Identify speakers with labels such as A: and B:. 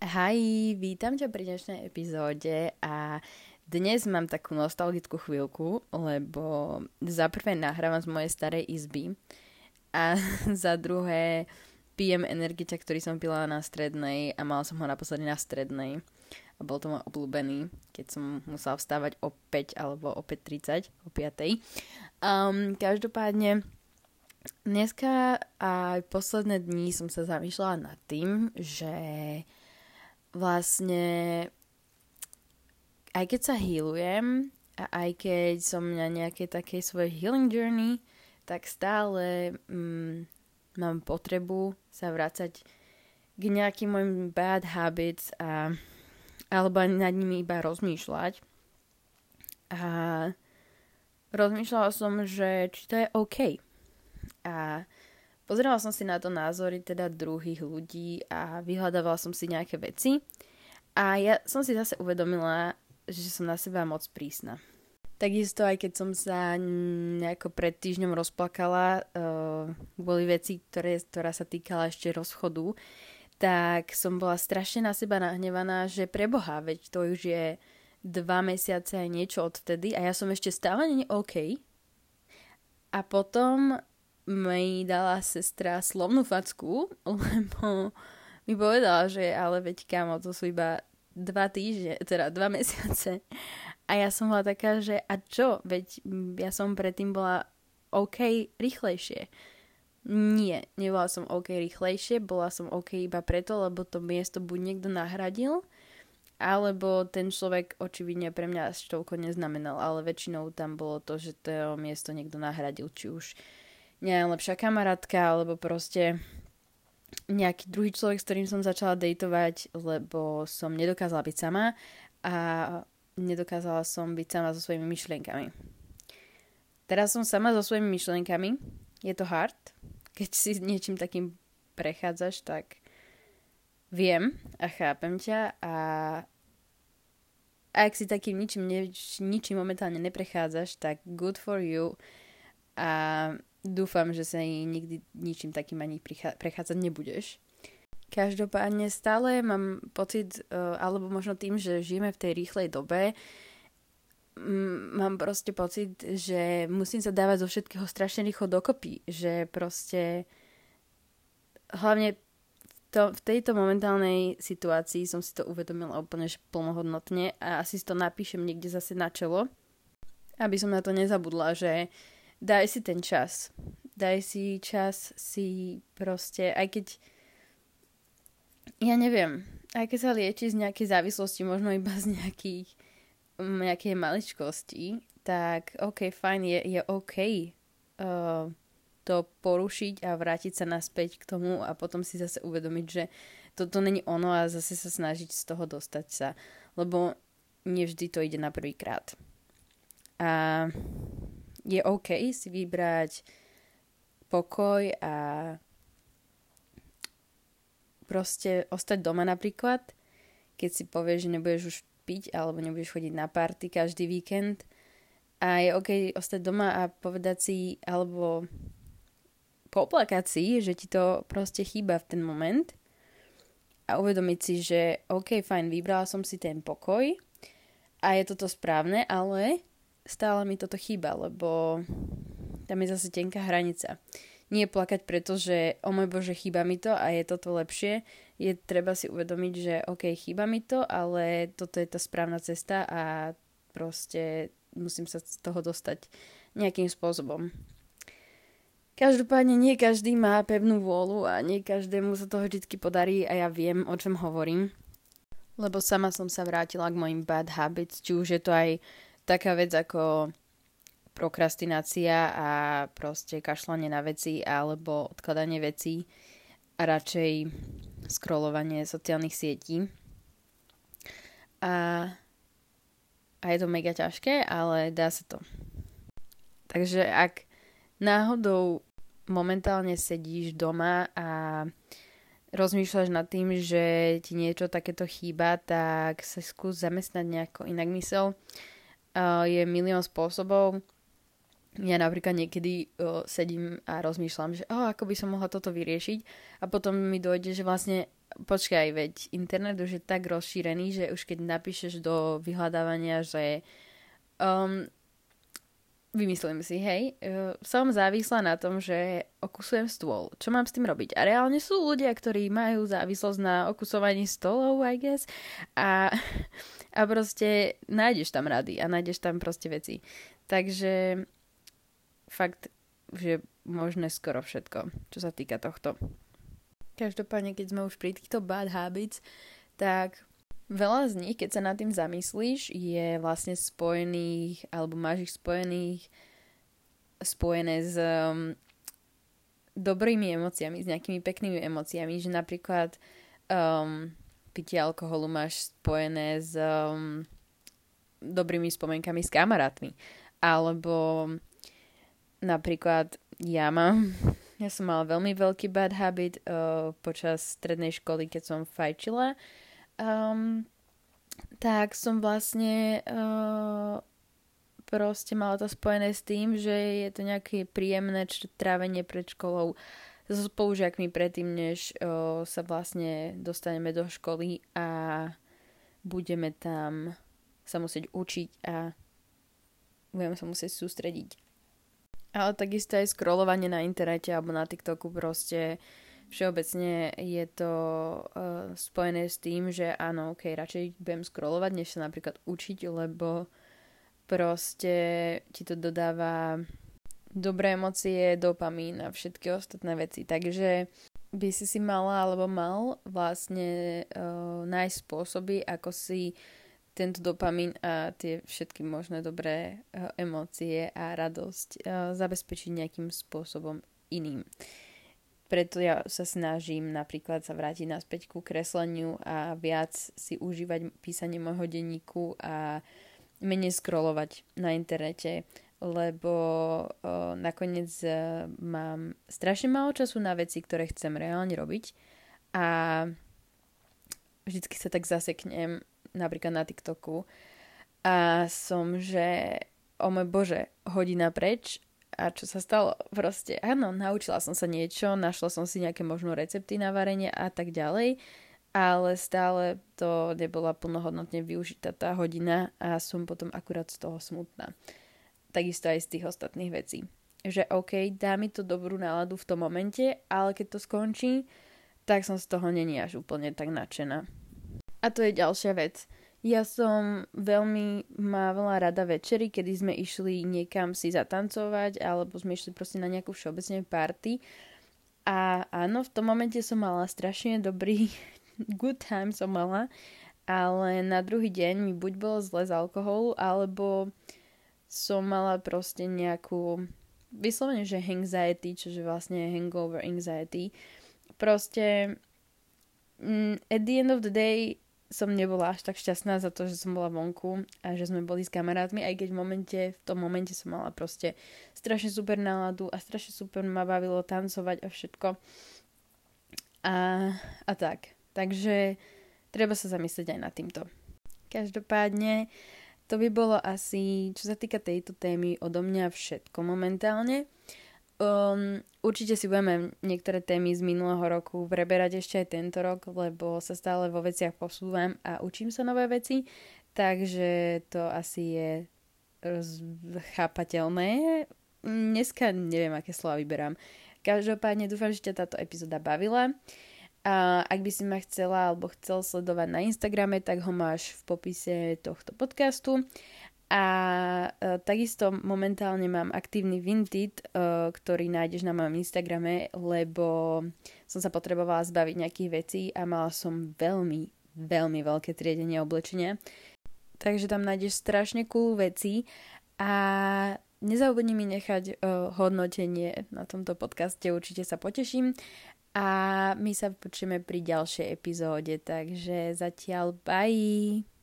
A: Hej, vítam ťa pri dnešnej epizóde a dnes mám takú nostalgickú chvíľku, lebo za prvé nahrávam z mojej starej izby a za druhé pijem energiča, ktorý som pila na strednej a mala som ho naposledy na strednej a bol to môj obľúbený, keď som musela vstávať o 5 alebo o 5.30, o 5. Um, každopádne Dneska aj posledné dní som sa zamýšľala nad tým, že vlastne aj keď sa healujem a aj keď som na nejakej takej svojej healing journey, tak stále mm, mám potrebu sa vrácať k nejakým mojim bad habits a, alebo nad nimi iba rozmýšľať. A rozmýšľala som, že či to je OK a pozerala som si na to názory teda druhých ľudí a vyhľadávala som si nejaké veci. A ja som si zase uvedomila, že som na seba moc prísna. Takisto aj keď som sa nejako pred týždňom rozplakala, uh, boli veci, ktoré, ktorá sa týkala ešte rozchodu, tak som bola strašne na seba nahnevaná, že preboha, veď to už je dva mesiace a niečo odtedy a ja som ešte stále nie OK. A potom mi dala sestra slovnú facku, lebo mi povedala, že ale veď kamo, to sú iba dva týždne, teda dva mesiace. A ja som bola taká, že a čo, veď ja som predtým bola OK rýchlejšie. Nie, nebola som OK rýchlejšie, bola som OK iba preto, lebo to miesto buď niekto nahradil, alebo ten človek očividne pre mňa až toľko neznamenal, ale väčšinou tam bolo to, že to miesto niekto nahradil, či už najlepšia kamarátka, alebo proste nejaký druhý človek, s ktorým som začala dejtovať, lebo som nedokázala byť sama a nedokázala som byť sama so svojimi myšlienkami. Teraz som sama so svojimi myšlienkami. Je to hard. Keď si niečím takým prechádzaš, tak viem a chápem ťa a ak si takým ničím, ničím momentálne neprechádzaš, tak good for you a Dúfam, že sa nikdy ničím takým ani prechádzať nebudeš. Každopádne stále mám pocit, e, alebo možno tým, že žijeme v tej rýchlej dobe, mám proste pocit, že musím sa dávať zo všetkého strašne rýchlo dokopy, že proste hlavne to, v tejto momentálnej situácii som si to uvedomila úplne plnohodnotne a asi si to napíšem niekde zase na čelo, aby som na to nezabudla, že uh, daj si ten čas. Daj si čas si proste, aj keď ja neviem, aj keď sa lieči z nejakej závislosti, možno iba z nejakých nejakej maličkosti, tak ok, fajn, je, je ok uh, to porušiť a vrátiť sa naspäť k tomu a potom si zase uvedomiť, že toto není ono a zase sa snažiť z toho dostať sa. Lebo nevždy to ide na prvý krát. A je OK si vybrať pokoj a proste ostať doma napríklad, keď si povieš, že nebudeš už piť alebo nebudeš chodiť na party každý víkend. A je OK ostať doma a povedať si alebo poplakať si, že ti to proste chýba v ten moment. A uvedomiť si, že OK, fajn, vybrala som si ten pokoj a je toto správne, ale stále mi toto chýba, lebo tam je zase tenká hranica. Nie plakať preto, že o môj Bože, chýba mi to a je toto lepšie. Je treba si uvedomiť, že OK, chýba mi to, ale toto je tá správna cesta a proste musím sa z toho dostať nejakým spôsobom. Každopádne nie každý má pevnú vôľu a nie každému sa toho vždy podarí a ja viem, o čom hovorím. Lebo sama som sa vrátila k mojim bad habits, či už je to aj taká vec ako prokrastinácia a proste kašľanie na veci alebo odkladanie vecí a radšej scrollovanie sociálnych sietí. A, a je to mega ťažké, ale dá sa to. Takže ak náhodou momentálne sedíš doma a rozmýšľaš nad tým, že ti niečo takéto chýba, tak sa skús zamestnať nejako inak mysel uh, je milión spôsobov. Ja napríklad niekedy uh, sedím a rozmýšľam, že oh, ako by som mohla toto vyriešiť a potom mi dojde, že vlastne počkaj, veď internet už je tak rozšírený, že už keď napíšeš do vyhľadávania, že um, vymyslím si, hej, uh, som závislá na tom, že okusujem stôl. Čo mám s tým robiť? A reálne sú ľudia, ktorí majú závislosť na okusovaní stolov, I guess. A, a proste nájdeš tam rady a nájdeš tam proste veci. Takže fakt, že možné skoro všetko, čo sa týka tohto. Každopádne, keď sme už pri týchto bad habits, tak veľa z nich, keď sa nad tým zamyslíš, je vlastne spojených, alebo máš ich spojených, spojené s um, dobrými emóciami, s nejakými peknými emóciami, že napríklad um, pitie alkoholu máš spojené s um, dobrými spomienkami s kamarátmi. Alebo napríklad ja mám ja som mala veľmi veľký bad habit uh, počas strednej školy, keď som fajčila. Um, tak som vlastne uh, proste mala to spojené s tým, že je to nejaké príjemné trávenie pred školou so spolužiakmi predtým, než uh, sa vlastne dostaneme do školy a budeme tam sa musieť učiť a budeme sa musieť sústrediť. Ale takisto aj scrollovanie na internete alebo na TikToku proste všeobecne je to uh, spojené s tým, že áno, ok, radšej budem scrollovať, než sa napríklad učiť, lebo proste ti to dodáva dobré emócie, dopamín a všetky ostatné veci. Takže by si si mala alebo mal vlastne uh, nájsť spôsoby, ako si tento dopamín a tie všetky možné dobré uh, emócie a radosť uh, zabezpečiť nejakým spôsobom iným. Preto ja sa snažím napríklad sa vrátiť naspäť ku kresleniu a viac si užívať písanie môjho denníku a menej scrollovať na internete, lebo uh, nakoniec uh, mám strašne málo času na veci, ktoré chcem reálne robiť a vždycky sa tak zaseknem napríklad na TikToku a som, že o môj bože, hodina preč a čo sa stalo? Proste, áno, naučila som sa niečo, našla som si nejaké možno recepty na varenie a tak ďalej, ale stále to nebola plnohodnotne využitá tá hodina a som potom akurát z toho smutná. Takisto aj z tých ostatných vecí. Že OK, dá mi to dobrú náladu v tom momente, ale keď to skončí, tak som z toho není až úplne tak nadšená. A to je ďalšia vec. Ja som veľmi mávala rada večery, kedy sme išli niekam si zatancovať, alebo sme išli proste na nejakú všeobecne party. A áno, v tom momente som mala strašne dobrý good time som mala, ale na druhý deň mi buď bolo zle z alkoholu, alebo som mala proste nejakú vyslovene, že anxiety, čože vlastne hangover anxiety. Proste mm, at the end of the day som nebola až tak šťastná za to, že som bola vonku a že sme boli s kamarátmi, aj keď v momente, v tom momente som mala proste strašne super náladu a strašne super ma bavilo tancovať a všetko. A, a tak. Takže treba sa zamyslieť aj nad týmto. Každopádne, to by bolo asi, čo sa týka tejto témy, odo mňa všetko momentálne. Um, určite si budeme niektoré témy z minulého roku preberať ešte aj tento rok, lebo sa stále vo veciach posúvam a učím sa nové veci, takže to asi je chápateľné. Dneska neviem, aké slova vyberám. Každopádne dúfam, že ťa táto epizóda bavila. A ak by si ma chcela alebo chcel sledovať na Instagrame, tak ho máš v popise tohto podcastu. A uh, takisto momentálne mám aktívny Vinted, uh, ktorý nájdeš na mojom Instagrame, lebo som sa potrebovala zbaviť nejakých vecí a mala som veľmi, veľmi veľké triedenie oblečenia. Takže tam nájdeš strašne cool veci a nezabudni mi nechať uh, hodnotenie na tomto podcaste, určite sa poteším a my sa počujeme pri ďalšej epizóde, takže zatiaľ bye!